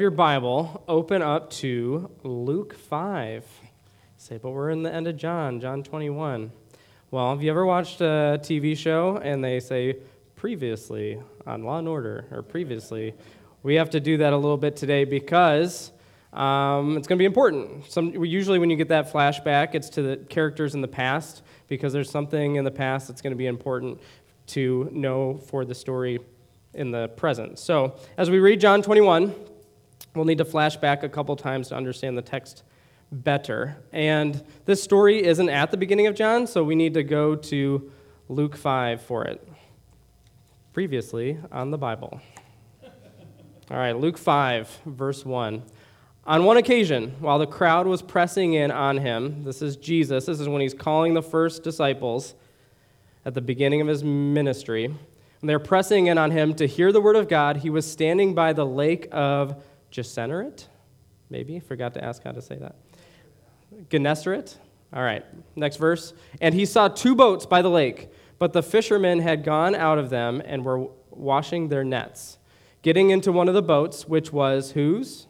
your Bible, open up to Luke 5. Say, but we're in the end of John, John 21. Well, have you ever watched a TV show and they say previously on Law and Order or previously? We have to do that a little bit today because um, it's going to be important. Some, usually, when you get that flashback, it's to the characters in the past because there's something in the past that's going to be important to know for the story in the present. So, as we read John 21, We'll need to flash back a couple times to understand the text better. And this story isn't at the beginning of John, so we need to go to Luke 5 for it. Previously on the Bible. All right, Luke 5, verse 1. On one occasion, while the crowd was pressing in on him, this is Jesus, this is when he's calling the first disciples at the beginning of his ministry. And they're pressing in on him to hear the word of God. He was standing by the lake of Gennesaret, maybe, forgot to ask how to say that. Gennesaret. All right, next verse. And he saw two boats by the lake, but the fishermen had gone out of them and were washing their nets. Getting into one of the boats, which was whose?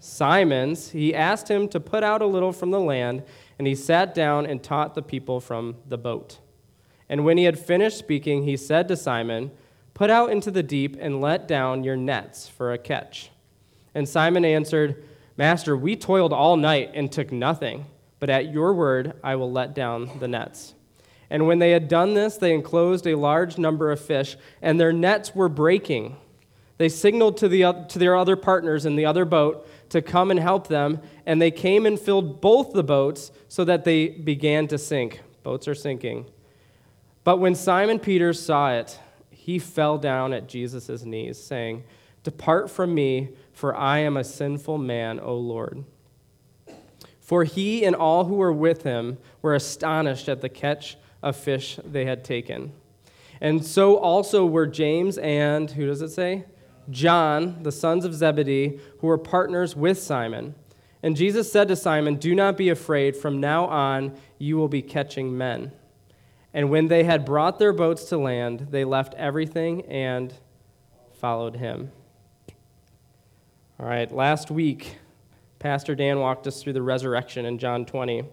Simon's, he asked him to put out a little from the land, and he sat down and taught the people from the boat. And when he had finished speaking, he said to Simon, Put out into the deep and let down your nets for a catch. And Simon answered, Master, we toiled all night and took nothing, but at your word I will let down the nets. And when they had done this, they enclosed a large number of fish, and their nets were breaking. They signaled to, the, to their other partners in the other boat to come and help them, and they came and filled both the boats so that they began to sink. Boats are sinking. But when Simon Peter saw it, he fell down at Jesus' knees, saying, Depart from me, for I am a sinful man, O Lord. For he and all who were with him were astonished at the catch of fish they had taken. And so also were James and, who does it say? John, the sons of Zebedee, who were partners with Simon. And Jesus said to Simon, Do not be afraid. From now on, you will be catching men. And when they had brought their boats to land, they left everything and followed him. All right, last week, Pastor Dan walked us through the resurrection in John 20,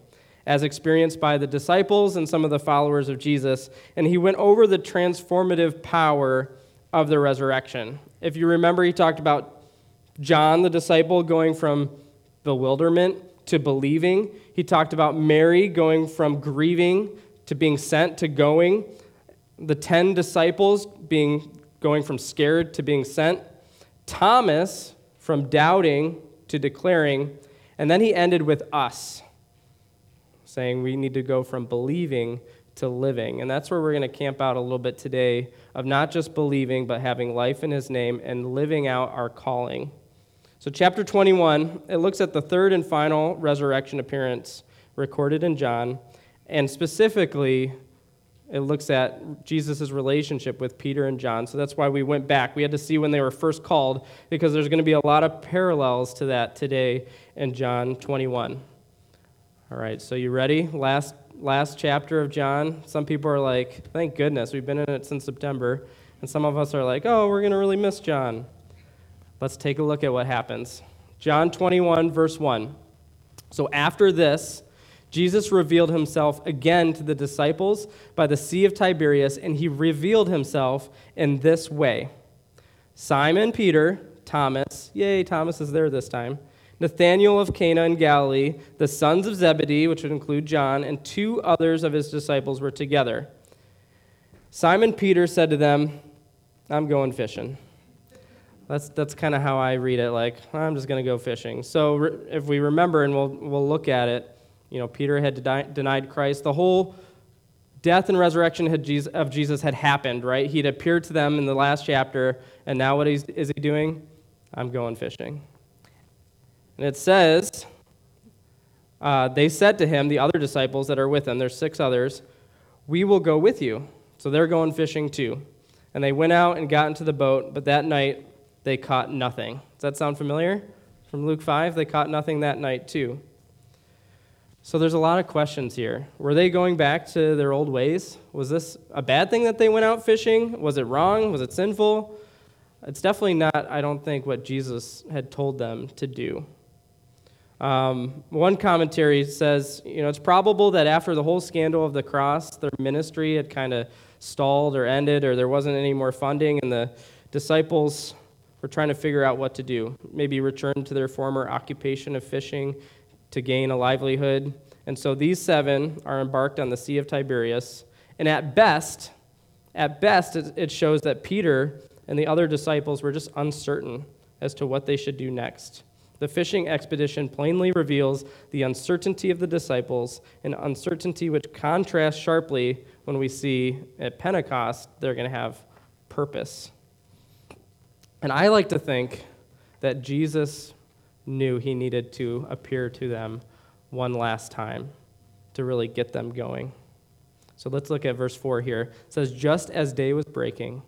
as experienced by the disciples and some of the followers of Jesus, and he went over the transformative power of the resurrection. If you remember, he talked about John, the disciple, going from bewilderment to believing. He talked about Mary going from grieving to being sent to going. The 10 disciples being going from scared to being sent. Thomas from doubting to declaring. And then he ended with us, saying we need to go from believing to living. And that's where we're going to camp out a little bit today of not just believing, but having life in his name and living out our calling. So, chapter 21, it looks at the third and final resurrection appearance recorded in John, and specifically it looks at Jesus' relationship with Peter and John. So that's why we went back. We had to see when they were first called because there's going to be a lot of parallels to that today in John 21. All right, so you ready? Last, last chapter of John. Some people are like, thank goodness, we've been in it since September. And some of us are like, oh, we're going to really miss John. Let's take a look at what happens. John 21, verse 1. So after this, Jesus revealed himself again to the disciples by the Sea of Tiberias, and he revealed himself in this way Simon Peter, Thomas, yay, Thomas is there this time, Nathanael of Cana in Galilee, the sons of Zebedee, which would include John, and two others of his disciples were together. Simon Peter said to them, I'm going fishing. That's, that's kind of how I read it, like, I'm just going to go fishing. So if we remember, and we'll, we'll look at it, you know, Peter had denied Christ. The whole death and resurrection of Jesus had happened, right? He'd appeared to them in the last chapter, and now what is he doing? I'm going fishing. And it says, uh, they said to him, the other disciples that are with him, there's six others, we will go with you. So they're going fishing too. And they went out and got into the boat, but that night they caught nothing. Does that sound familiar? From Luke 5, they caught nothing that night too. So there's a lot of questions here. Were they going back to their old ways? Was this a bad thing that they went out fishing? Was it wrong? Was it sinful? It's definitely not, I don't think, what Jesus had told them to do. Um, one commentary says, you know, it's probable that after the whole scandal of the cross, their ministry had kind of stalled or ended, or there wasn't any more funding, and the disciples were trying to figure out what to do. Maybe return to their former occupation of fishing to gain a livelihood. And so these seven are embarked on the Sea of Tiberias. And at best, at best, it shows that Peter and the other disciples were just uncertain as to what they should do next. The fishing expedition plainly reveals the uncertainty of the disciples, an uncertainty which contrasts sharply when we see at Pentecost they're going to have purpose. And I like to think that Jesus knew he needed to appear to them one last time to really get them going. So let's look at verse 4 here. It says, Just as day was breaking,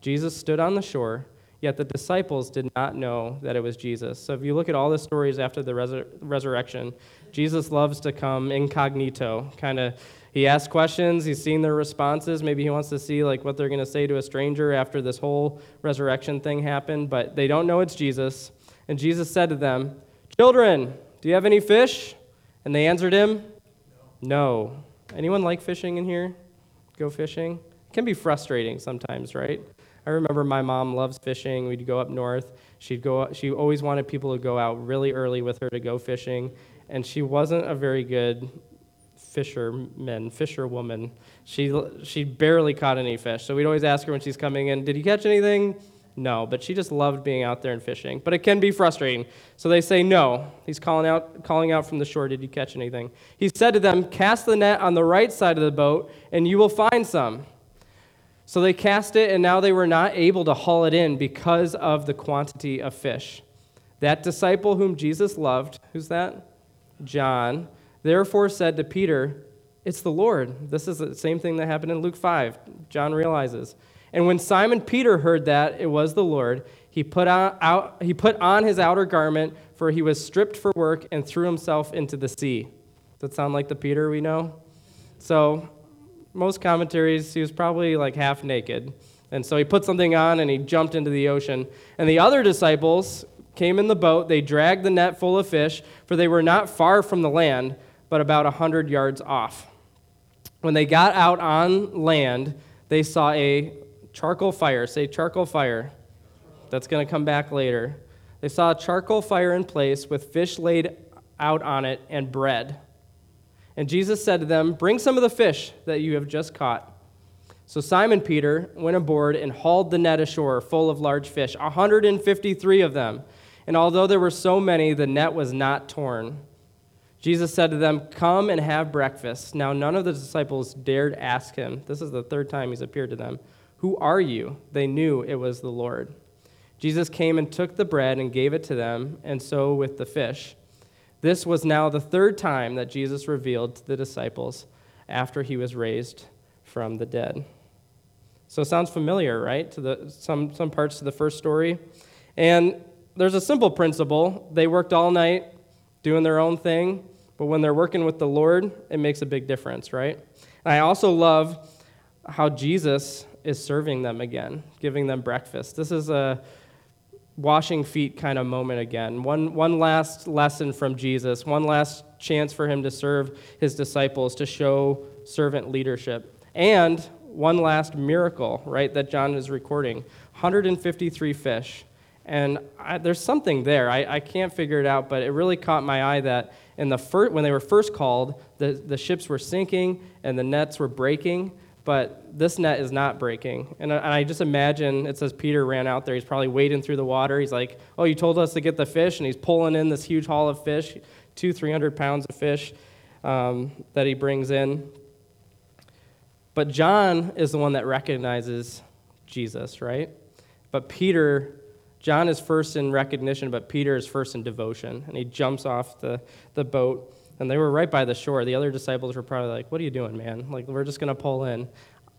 Jesus stood on the shore, yet the disciples did not know that it was Jesus. So if you look at all the stories after the resur- resurrection, Jesus loves to come incognito, kind of. He asks questions, he's seen their responses. Maybe he wants to see like what they're going to say to a stranger after this whole resurrection thing happened, but they don't know it's Jesus. And Jesus said to them, "Children, do you have any fish?" And they answered him, "No." no. Anyone like fishing in here? Go fishing? It can be frustrating sometimes, right? I remember my mom loves fishing. We'd go up north. She'd go. She always wanted people to go out really early with her to go fishing, and she wasn't a very good fisherman, fisherwoman. She she barely caught any fish. So we'd always ask her when she's coming in, "Did you catch anything?" No, but she just loved being out there and fishing. But it can be frustrating. So they say no. He's calling out calling out from the shore, "Did you catch anything?" He said to them, "Cast the net on the right side of the boat, and you will find some." So they cast it, and now they were not able to haul it in because of the quantity of fish. That disciple whom Jesus loved, who's that? John, therefore said to Peter, It's the Lord. This is the same thing that happened in Luke 5. John realizes. And when Simon Peter heard that it was the Lord, he put on, out, he put on his outer garment, for he was stripped for work, and threw himself into the sea. Does that sound like the Peter we know? So most commentaries, he was probably like half naked. And so he put something on and he jumped into the ocean. And the other disciples came in the boat. They dragged the net full of fish, for they were not far from the land, but about a hundred yards off. When they got out on land, they saw a charcoal fire. Say charcoal fire. That's going to come back later. They saw a charcoal fire in place with fish laid out on it and bread. And Jesus said to them, Bring some of the fish that you have just caught. So Simon Peter went aboard and hauled the net ashore full of large fish, 153 of them. And although there were so many, the net was not torn. Jesus said to them, Come and have breakfast. Now, none of the disciples dared ask him. This is the third time he's appeared to them. Who are you? They knew it was the Lord. Jesus came and took the bread and gave it to them, and so with the fish. This was now the third time that Jesus revealed to the disciples after he was raised from the dead. So it sounds familiar, right, to the, some, some parts to the first story. And there's a simple principle. They worked all night doing their own thing, but when they're working with the Lord, it makes a big difference, right? And I also love how Jesus is serving them again, giving them breakfast. This is a washing feet kind of moment again. One, one last lesson from Jesus, one last chance for him to serve his disciples, to show servant leadership. And one last miracle, right, that John is recording 153 fish. And I, there's something there. I, I can't figure it out, but it really caught my eye that in the fir- when they were first called, the, the ships were sinking and the nets were breaking but this net is not breaking. And I just imagine it says Peter ran out there. He's probably wading through the water. He's like, Oh, you told us to get the fish. And he's pulling in this huge haul of fish, two, 300 pounds of fish um, that he brings in. But John is the one that recognizes Jesus, right? But Peter, John is first in recognition, but Peter is first in devotion. And he jumps off the, the boat and they were right by the shore. The other disciples were probably like, What are you doing, man? Like, we're just going to pull in.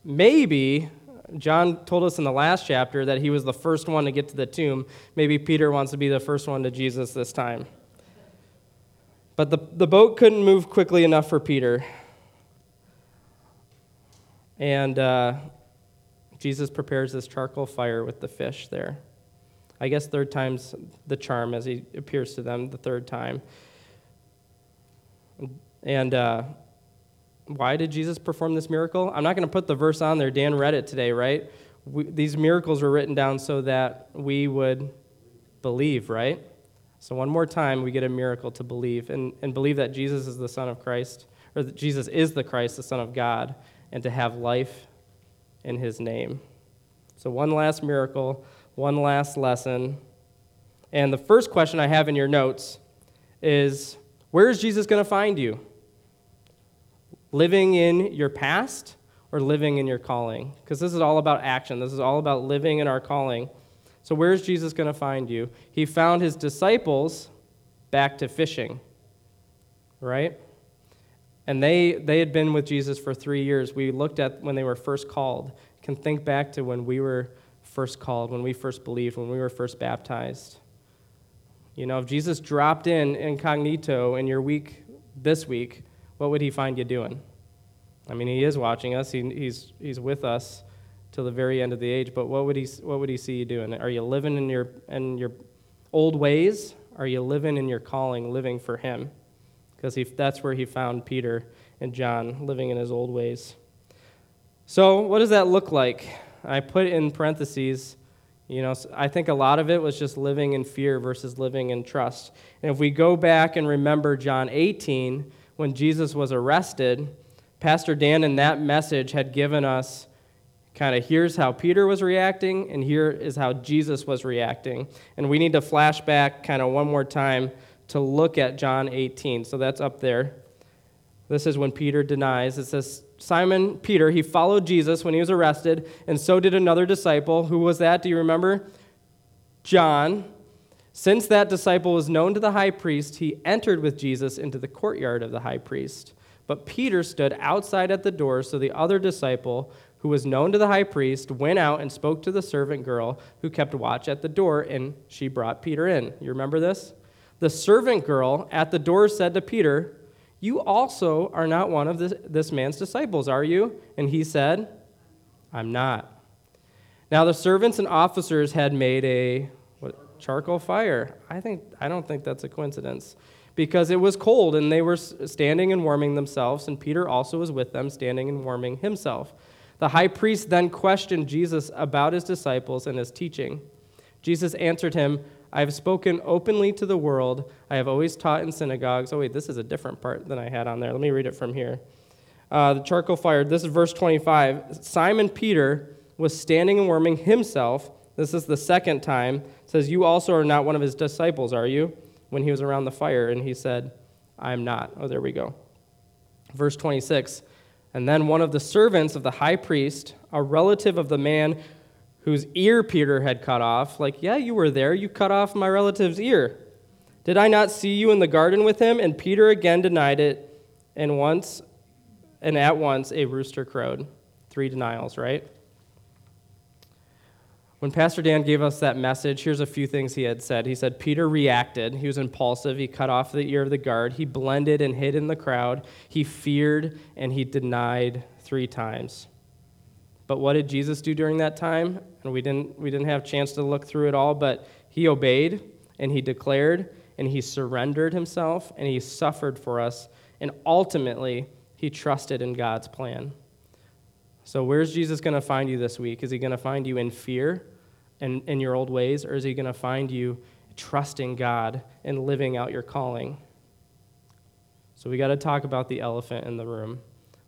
Maybe John told us in the last chapter that he was the first one to get to the tomb. Maybe Peter wants to be the first one to Jesus this time. But the, the boat couldn't move quickly enough for Peter. And uh, Jesus prepares this charcoal fire with the fish there. I guess third time's the charm as he appears to them the third time. And uh, why did Jesus perform this miracle? I'm not going to put the verse on there. Dan read it today, right? We, these miracles were written down so that we would believe, right? So, one more time, we get a miracle to believe and, and believe that Jesus is the Son of Christ, or that Jesus is the Christ, the Son of God, and to have life in his name. So, one last miracle, one last lesson. And the first question I have in your notes is where is Jesus going to find you? Living in your past or living in your calling? Because this is all about action. This is all about living in our calling. So, where's Jesus going to find you? He found his disciples back to fishing, right? And they, they had been with Jesus for three years. We looked at when they were first called. can think back to when we were first called, when we first believed, when we were first baptized. You know, if Jesus dropped in incognito in your week this week, what would he find you doing? I mean, he is watching us, he, he's, he's with us till the very end of the age, but what would he, what would he see you doing? Are you living in your, in your old ways? Are you living in your calling, living for him? Because that's where he found Peter and John, living in his old ways. So, what does that look like? I put in parentheses, you know, I think a lot of it was just living in fear versus living in trust. And if we go back and remember John 18, when Jesus was arrested, Pastor Dan in that message had given us kind of here's how Peter was reacting, and here is how Jesus was reacting. And we need to flash back kind of one more time to look at John 18. So that's up there. This is when Peter denies. It says, Simon Peter, he followed Jesus when he was arrested, and so did another disciple. Who was that? Do you remember? John. Since that disciple was known to the high priest, he entered with Jesus into the courtyard of the high priest. But Peter stood outside at the door, so the other disciple, who was known to the high priest, went out and spoke to the servant girl who kept watch at the door, and she brought Peter in. You remember this? The servant girl at the door said to Peter, You also are not one of this, this man's disciples, are you? And he said, I'm not. Now the servants and officers had made a what, charcoal fire. I think I don't think that's a coincidence because it was cold and they were standing and warming themselves and Peter also was with them standing and warming himself. The high priest then questioned Jesus about his disciples and his teaching. Jesus answered him, I have spoken openly to the world. I have always taught in synagogues. Oh, wait, this is a different part than I had on there. Let me read it from here. Uh, the charcoal fire, this is verse 25. Simon Peter was standing and warming himself. This is the second time. It says, You also are not one of his disciples, are you? When he was around the fire, and he said, I am not. Oh, there we go. Verse 26. And then one of the servants of the high priest, a relative of the man whose ear Peter had cut off, like, Yeah, you were there. You cut off my relative's ear. Did I not see you in the garden with him? And Peter again denied it, and once and at once a rooster crowed. Three denials, right? When Pastor Dan gave us that message, here's a few things he had said. He said, Peter reacted. He was impulsive. He cut off the ear of the guard. He blended and hid in the crowd. He feared and he denied three times. But what did Jesus do during that time? And we didn't, we didn't have a chance to look through it all, but he obeyed and he declared and he surrendered himself and he suffered for us. And ultimately, he trusted in God's plan. So, where's Jesus going to find you this week? Is he going to find you in fear and in your old ways, or is he going to find you trusting God and living out your calling? So, we got to talk about the elephant in the room.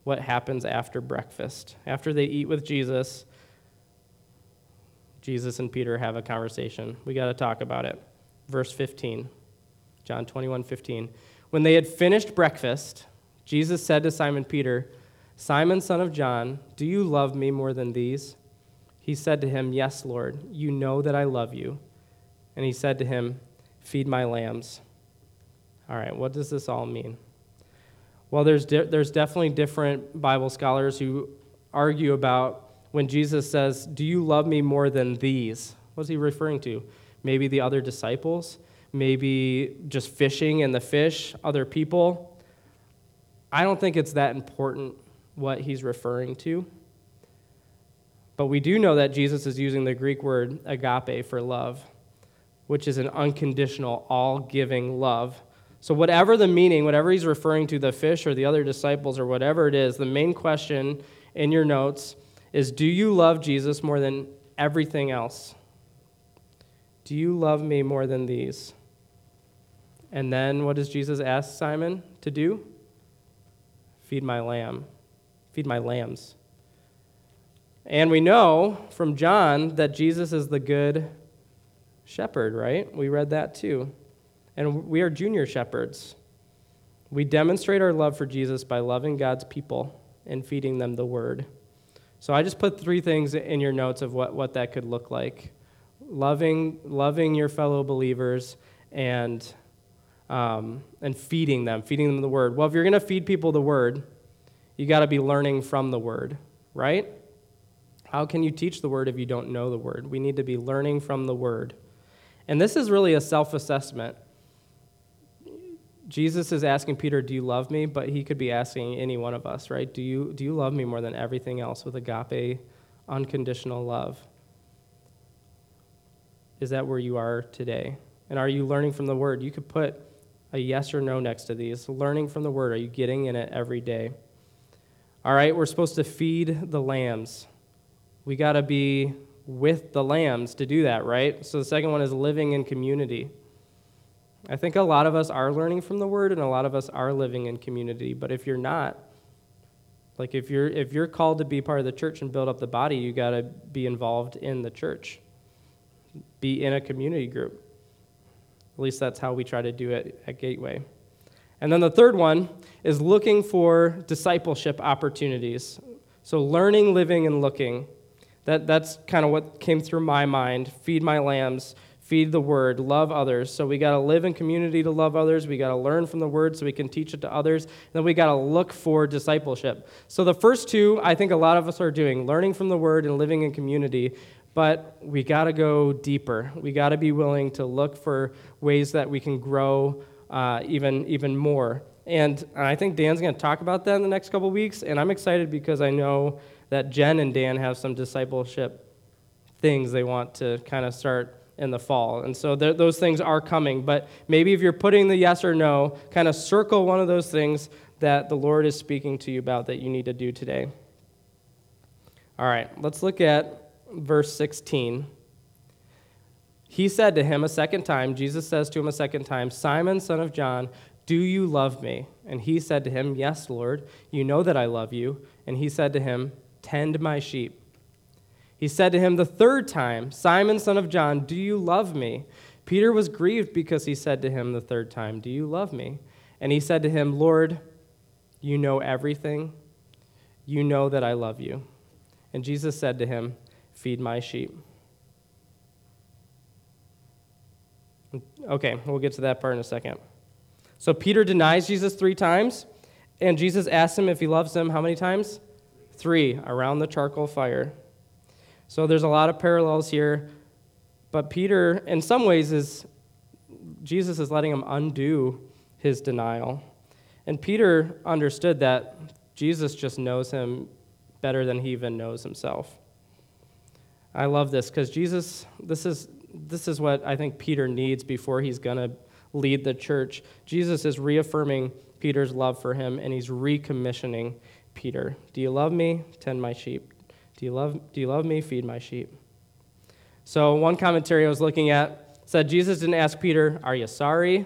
What happens after breakfast? After they eat with Jesus, Jesus and Peter have a conversation. We got to talk about it. Verse 15, John 21 15. When they had finished breakfast, Jesus said to Simon Peter, Simon, son of John, do you love me more than these? He said to him, Yes, Lord, you know that I love you. And he said to him, Feed my lambs. All right, what does this all mean? Well, there's, there's definitely different Bible scholars who argue about when Jesus says, Do you love me more than these? What's he referring to? Maybe the other disciples? Maybe just fishing and the fish, other people? I don't think it's that important what he's referring to. But we do know that Jesus is using the Greek word agape for love. which is an unconditional, all giving love. So, whatever the meaning, whatever he's referring to, the fish or the other disciples or whatever it is, the main question in your notes is Do you love Jesus more than everything else? Do you love me more than these? And then what does Jesus ask Simon to do? Feed my lamb, feed my lambs. And we know from John that Jesus is the good shepherd, right? We read that too. And we are junior shepherds. We demonstrate our love for Jesus by loving God's people and feeding them the word. So I just put three things in your notes of what, what that could look like loving, loving your fellow believers and, um, and feeding them, feeding them the word. Well, if you're going to feed people the word, you got to be learning from the word, right? How can you teach the word if you don't know the word? We need to be learning from the word. And this is really a self assessment. Jesus is asking Peter, Do you love me? But he could be asking any one of us, right? Do you, do you love me more than everything else with agape, unconditional love? Is that where you are today? And are you learning from the word? You could put a yes or no next to these. Learning from the word, are you getting in it every day? All right, we're supposed to feed the lambs. We got to be with the lambs to do that, right? So the second one is living in community. I think a lot of us are learning from the word and a lot of us are living in community, but if you're not, like if you're if you're called to be part of the church and build up the body, you got to be involved in the church. Be in a community group. At least that's how we try to do it at Gateway. And then the third one is looking for discipleship opportunities. So learning, living, and looking. That, that's kind of what came through my mind. Feed my lambs, feed the word, love others. So we got to live in community to love others. We got to learn from the word so we can teach it to others. And then we got to look for discipleship. So the first two, I think a lot of us are doing learning from the word and living in community. But we got to go deeper. We got to be willing to look for ways that we can grow uh, even, even more. And I think Dan's going to talk about that in the next couple weeks. And I'm excited because I know that Jen and Dan have some discipleship things they want to kind of start in the fall. And so those things are coming. But maybe if you're putting the yes or no, kind of circle one of those things that the Lord is speaking to you about that you need to do today. All right, let's look at verse 16. He said to him a second time, Jesus says to him a second time, Simon, son of John, do you love me? And he said to him, Yes, Lord, you know that I love you. And he said to him, Tend my sheep. He said to him the third time, Simon, son of John, do you love me? Peter was grieved because he said to him the third time, Do you love me? And he said to him, Lord, you know everything. You know that I love you. And Jesus said to him, Feed my sheep. Okay, we'll get to that part in a second. So Peter denies Jesus three times, and Jesus asks him if he loves him how many times? Three, around the charcoal fire. So there's a lot of parallels here. But Peter, in some ways, is Jesus is letting him undo his denial. And Peter understood that Jesus just knows him better than he even knows himself. I love this because Jesus, this is, this is what I think Peter needs before he's going to lead the church. Jesus is reaffirming Peter's love for him and he's recommissioning Peter. Do you love me? Tend my sheep. Do you love, do you love me? Feed my sheep. So, one commentary I was looking at said Jesus didn't ask Peter, Are you sorry?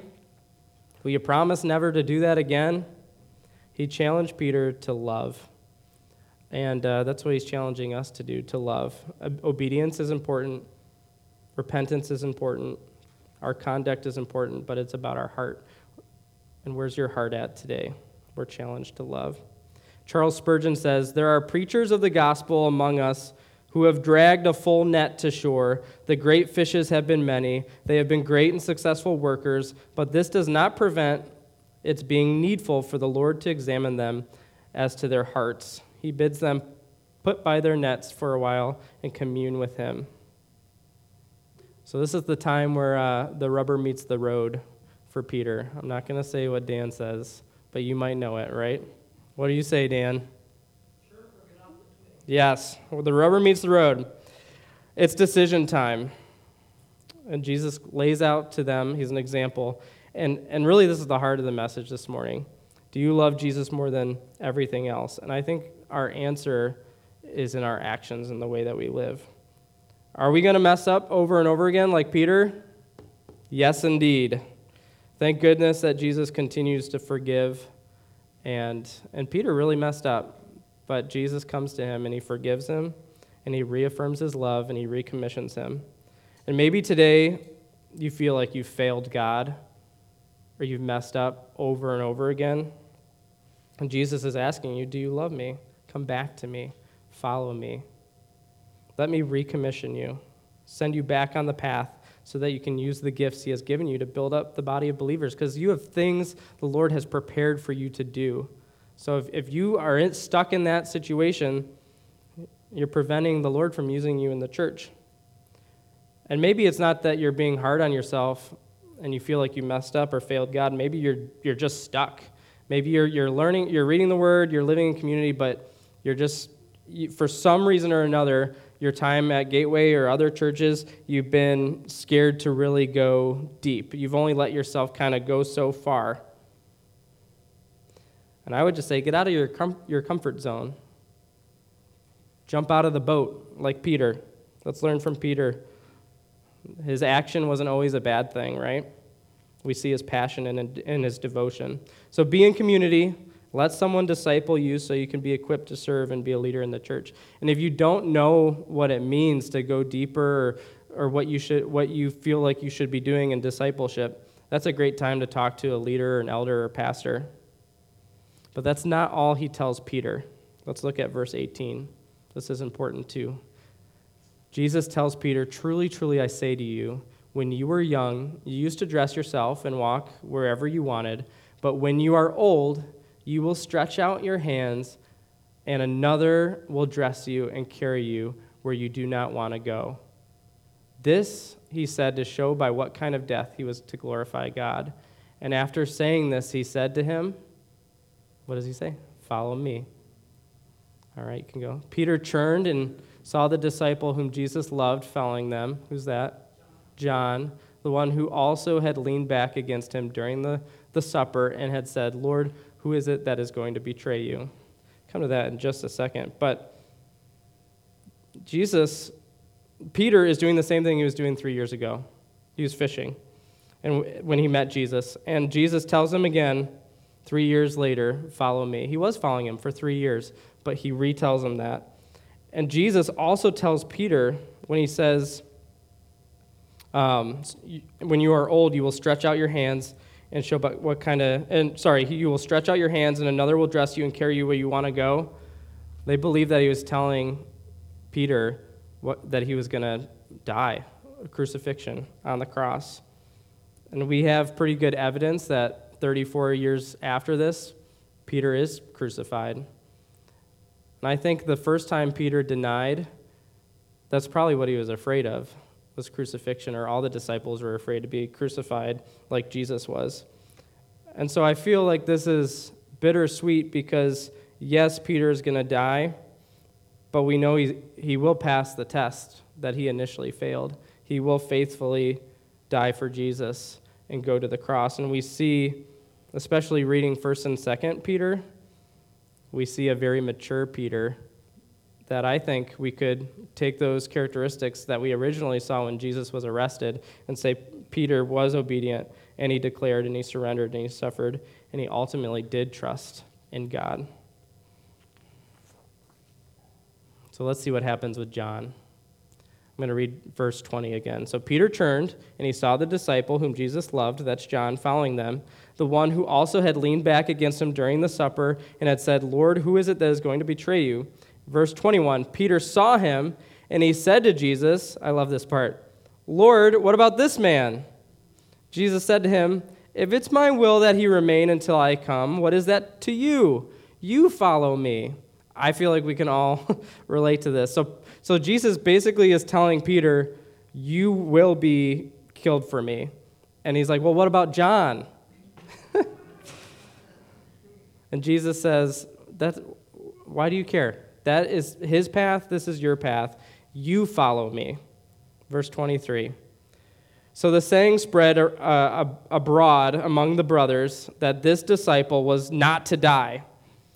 Will you promise never to do that again? He challenged Peter to love. And uh, that's what he's challenging us to do to love. Obedience is important, repentance is important, our conduct is important, but it's about our heart. And where's your heart at today? We're challenged to love. Charles Spurgeon says There are preachers of the gospel among us who have dragged a full net to shore. The great fishes have been many. They have been great and successful workers, but this does not prevent its being needful for the Lord to examine them as to their hearts. He bids them put by their nets for a while and commune with Him. So, this is the time where uh, the rubber meets the road for Peter. I'm not going to say what Dan says, but you might know it, right? What do you say, Dan? Yes, well, the rubber meets the road. It's decision time. And Jesus lays out to them, he's an example. And, and really, this is the heart of the message this morning. Do you love Jesus more than everything else? And I think our answer is in our actions and the way that we live. Are we going to mess up over and over again like Peter? Yes, indeed. Thank goodness that Jesus continues to forgive. And, and Peter really messed up, but Jesus comes to him and he forgives him and he reaffirms his love and he recommissions him. And maybe today you feel like you've failed God or you've messed up over and over again. And Jesus is asking you, Do you love me? Come back to me. Follow me. Let me recommission you, send you back on the path so that you can use the gifts He has given you to build up the body of believers because you have things the Lord has prepared for you to do. So if, if you are in, stuck in that situation, you're preventing the Lord from using you in the church. And maybe it's not that you're being hard on yourself and you feel like you messed up or failed God. Maybe you're, you're just stuck. Maybe you're, you're learning, you're reading the word, you're living in community, but you're just, you, for some reason or another, your time at Gateway or other churches, you've been scared to really go deep. You've only let yourself kind of go so far. And I would just say, get out of your, com- your comfort zone. Jump out of the boat like Peter. Let's learn from Peter. His action wasn't always a bad thing, right? We see his passion and, and his devotion. So be in community. Let someone disciple you so you can be equipped to serve and be a leader in the church. And if you don't know what it means to go deeper or, or what, you should, what you feel like you should be doing in discipleship, that's a great time to talk to a leader, an elder, or pastor. But that's not all he tells Peter. Let's look at verse 18. This is important too. Jesus tells Peter, Truly, truly, I say to you, when you were young, you used to dress yourself and walk wherever you wanted, but when you are old, you will stretch out your hands, and another will dress you and carry you where you do not want to go. This, he said, to show by what kind of death he was to glorify God. And after saying this, he said to him, What does he say? Follow me. All right, you can go. Peter turned and saw the disciple whom Jesus loved following them. Who's that? John, the one who also had leaned back against him during the, the supper and had said, Lord, who is it that is going to betray you? Come to that in just a second. But Jesus, Peter is doing the same thing he was doing three years ago. He was fishing and when he met Jesus. And Jesus tells him again, three years later, follow me. He was following him for three years, but he retells him that. And Jesus also tells Peter when he says, um, When you are old, you will stretch out your hands and show what kind of, and sorry, you will stretch out your hands and another will dress you and carry you where you want to go. They believed that he was telling Peter what, that he was going to die, crucifixion on the cross. And we have pretty good evidence that 34 years after this, Peter is crucified. And I think the first time Peter denied, that's probably what he was afraid of was crucifixion, or all the disciples were afraid to be crucified like Jesus was. And so I feel like this is bittersweet because, yes, Peter is going to die, but we know he, he will pass the test that he initially failed. He will faithfully die for Jesus and go to the cross. And we see, especially reading 1st and 2nd Peter, we see a very mature Peter that I think we could take those characteristics that we originally saw when Jesus was arrested and say Peter was obedient and he declared and he surrendered and he suffered and he ultimately did trust in God. So let's see what happens with John. I'm going to read verse 20 again. So Peter turned and he saw the disciple whom Jesus loved, that's John, following them, the one who also had leaned back against him during the supper and had said, Lord, who is it that is going to betray you? Verse 21 Peter saw him, and he said to Jesus, I love this part, Lord, what about this man? Jesus said to him, If it's my will that he remain until I come, what is that to you? You follow me. I feel like we can all relate to this. So, so Jesus basically is telling Peter, You will be killed for me. And he's like, Well, what about John? and Jesus says, That's, Why do you care? That is his path, this is your path. You follow me. Verse 23. So the saying spread uh, abroad among the brothers that this disciple was not to die.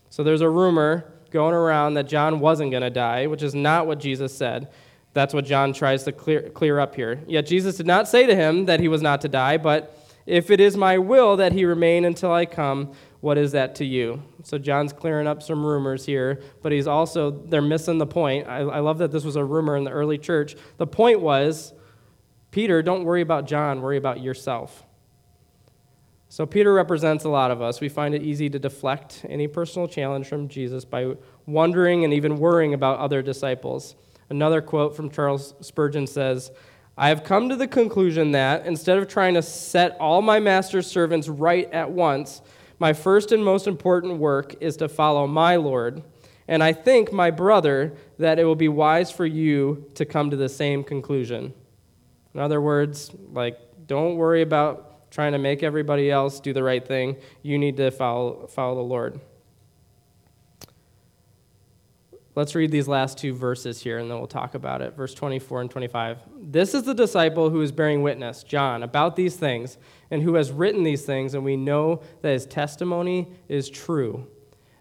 So there's a rumor going around that John wasn't going to die, which is not what Jesus said. That's what John tries to clear, clear up here. Yet Jesus did not say to him that he was not to die, but if it is my will that he remain until I come, what is that to you? So John's clearing up some rumors here, but he's also, they're missing the point. I, I love that this was a rumor in the early church. The point was, Peter, don't worry about John, worry about yourself. So, Peter represents a lot of us. We find it easy to deflect any personal challenge from Jesus by wondering and even worrying about other disciples. Another quote from Charles Spurgeon says, I have come to the conclusion that instead of trying to set all my master's servants right at once, my first and most important work is to follow my Lord. And I think, my brother, that it will be wise for you to come to the same conclusion. In other words, like, don't worry about trying to make everybody else do the right thing. You need to follow, follow the Lord. Let's read these last two verses here and then we'll talk about it. Verse 24 and 25. This is the disciple who is bearing witness, John, about these things, and who has written these things, and we know that his testimony is true.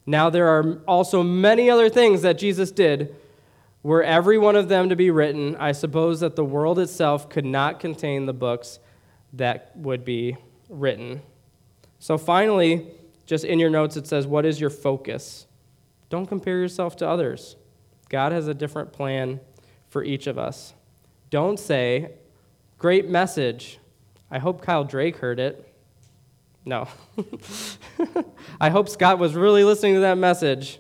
Now, there are also many other things that Jesus did were every one of them to be written, I suppose that the world itself could not contain the books that would be written. So finally, just in your notes, it says, What is your focus? Don't compare yourself to others. God has a different plan for each of us. Don't say, Great message. I hope Kyle Drake heard it. No. I hope Scott was really listening to that message.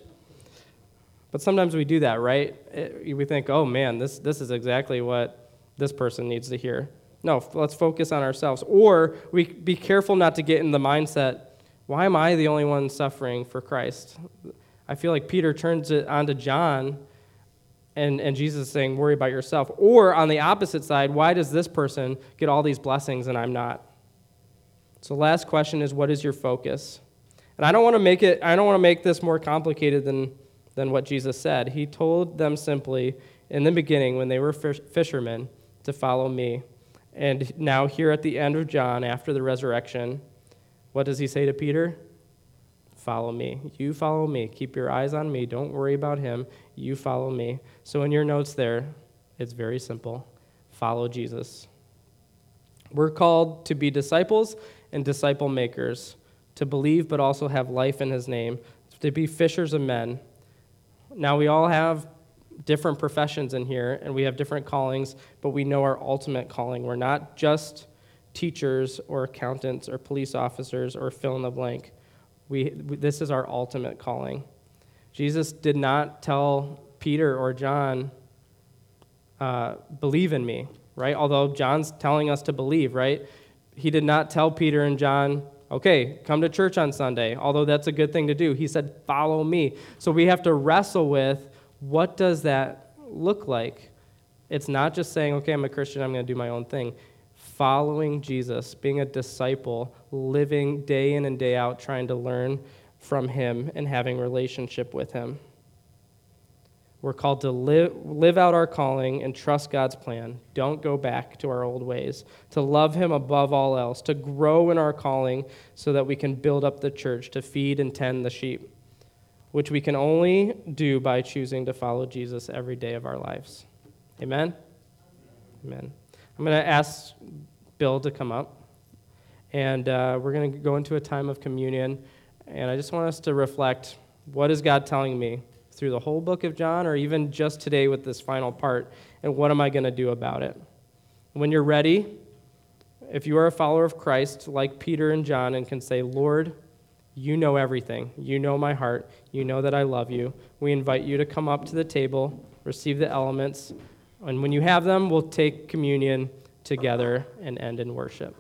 But sometimes we do that, right? It, we think, oh man, this, this is exactly what this person needs to hear. No, let's focus on ourselves. Or we be careful not to get in the mindset, why am I the only one suffering for Christ? I feel like Peter turns it onto John and, and Jesus is saying, worry about yourself. Or on the opposite side, why does this person get all these blessings and I'm not? So last question is what is your focus? And I don't want to make it I don't want to make this more complicated than than what Jesus said. He told them simply in the beginning, when they were fishermen, to follow me. And now, here at the end of John, after the resurrection, what does he say to Peter? Follow me. You follow me. Keep your eyes on me. Don't worry about him. You follow me. So, in your notes there, it's very simple follow Jesus. We're called to be disciples and disciple makers, to believe but also have life in his name, to be fishers of men. Now, we all have different professions in here, and we have different callings, but we know our ultimate calling. We're not just teachers or accountants or police officers or fill in the blank. We, this is our ultimate calling. Jesus did not tell Peter or John, uh, believe in me, right? Although John's telling us to believe, right? He did not tell Peter and John, Okay, come to church on Sunday, although that's a good thing to do. He said, Follow me. So we have to wrestle with what does that look like? It's not just saying, Okay, I'm a Christian, I'm going to do my own thing. Following Jesus, being a disciple, living day in and day out, trying to learn from him and having relationship with him. We're called to live, live out our calling and trust God's plan. Don't go back to our old ways. To love Him above all else. To grow in our calling so that we can build up the church, to feed and tend the sheep, which we can only do by choosing to follow Jesus every day of our lives. Amen? Amen. I'm going to ask Bill to come up, and uh, we're going to go into a time of communion. And I just want us to reflect what is God telling me? through the whole book of John or even just today with this final part? And what am I going to do about it? When you're ready, if you are a follower of Christ, like Peter and John, and can say, Lord, you know everything. You know my heart. You know that I love you. We invite you to come up to the table, receive the elements, and when you have them, we'll take communion together and end in worship.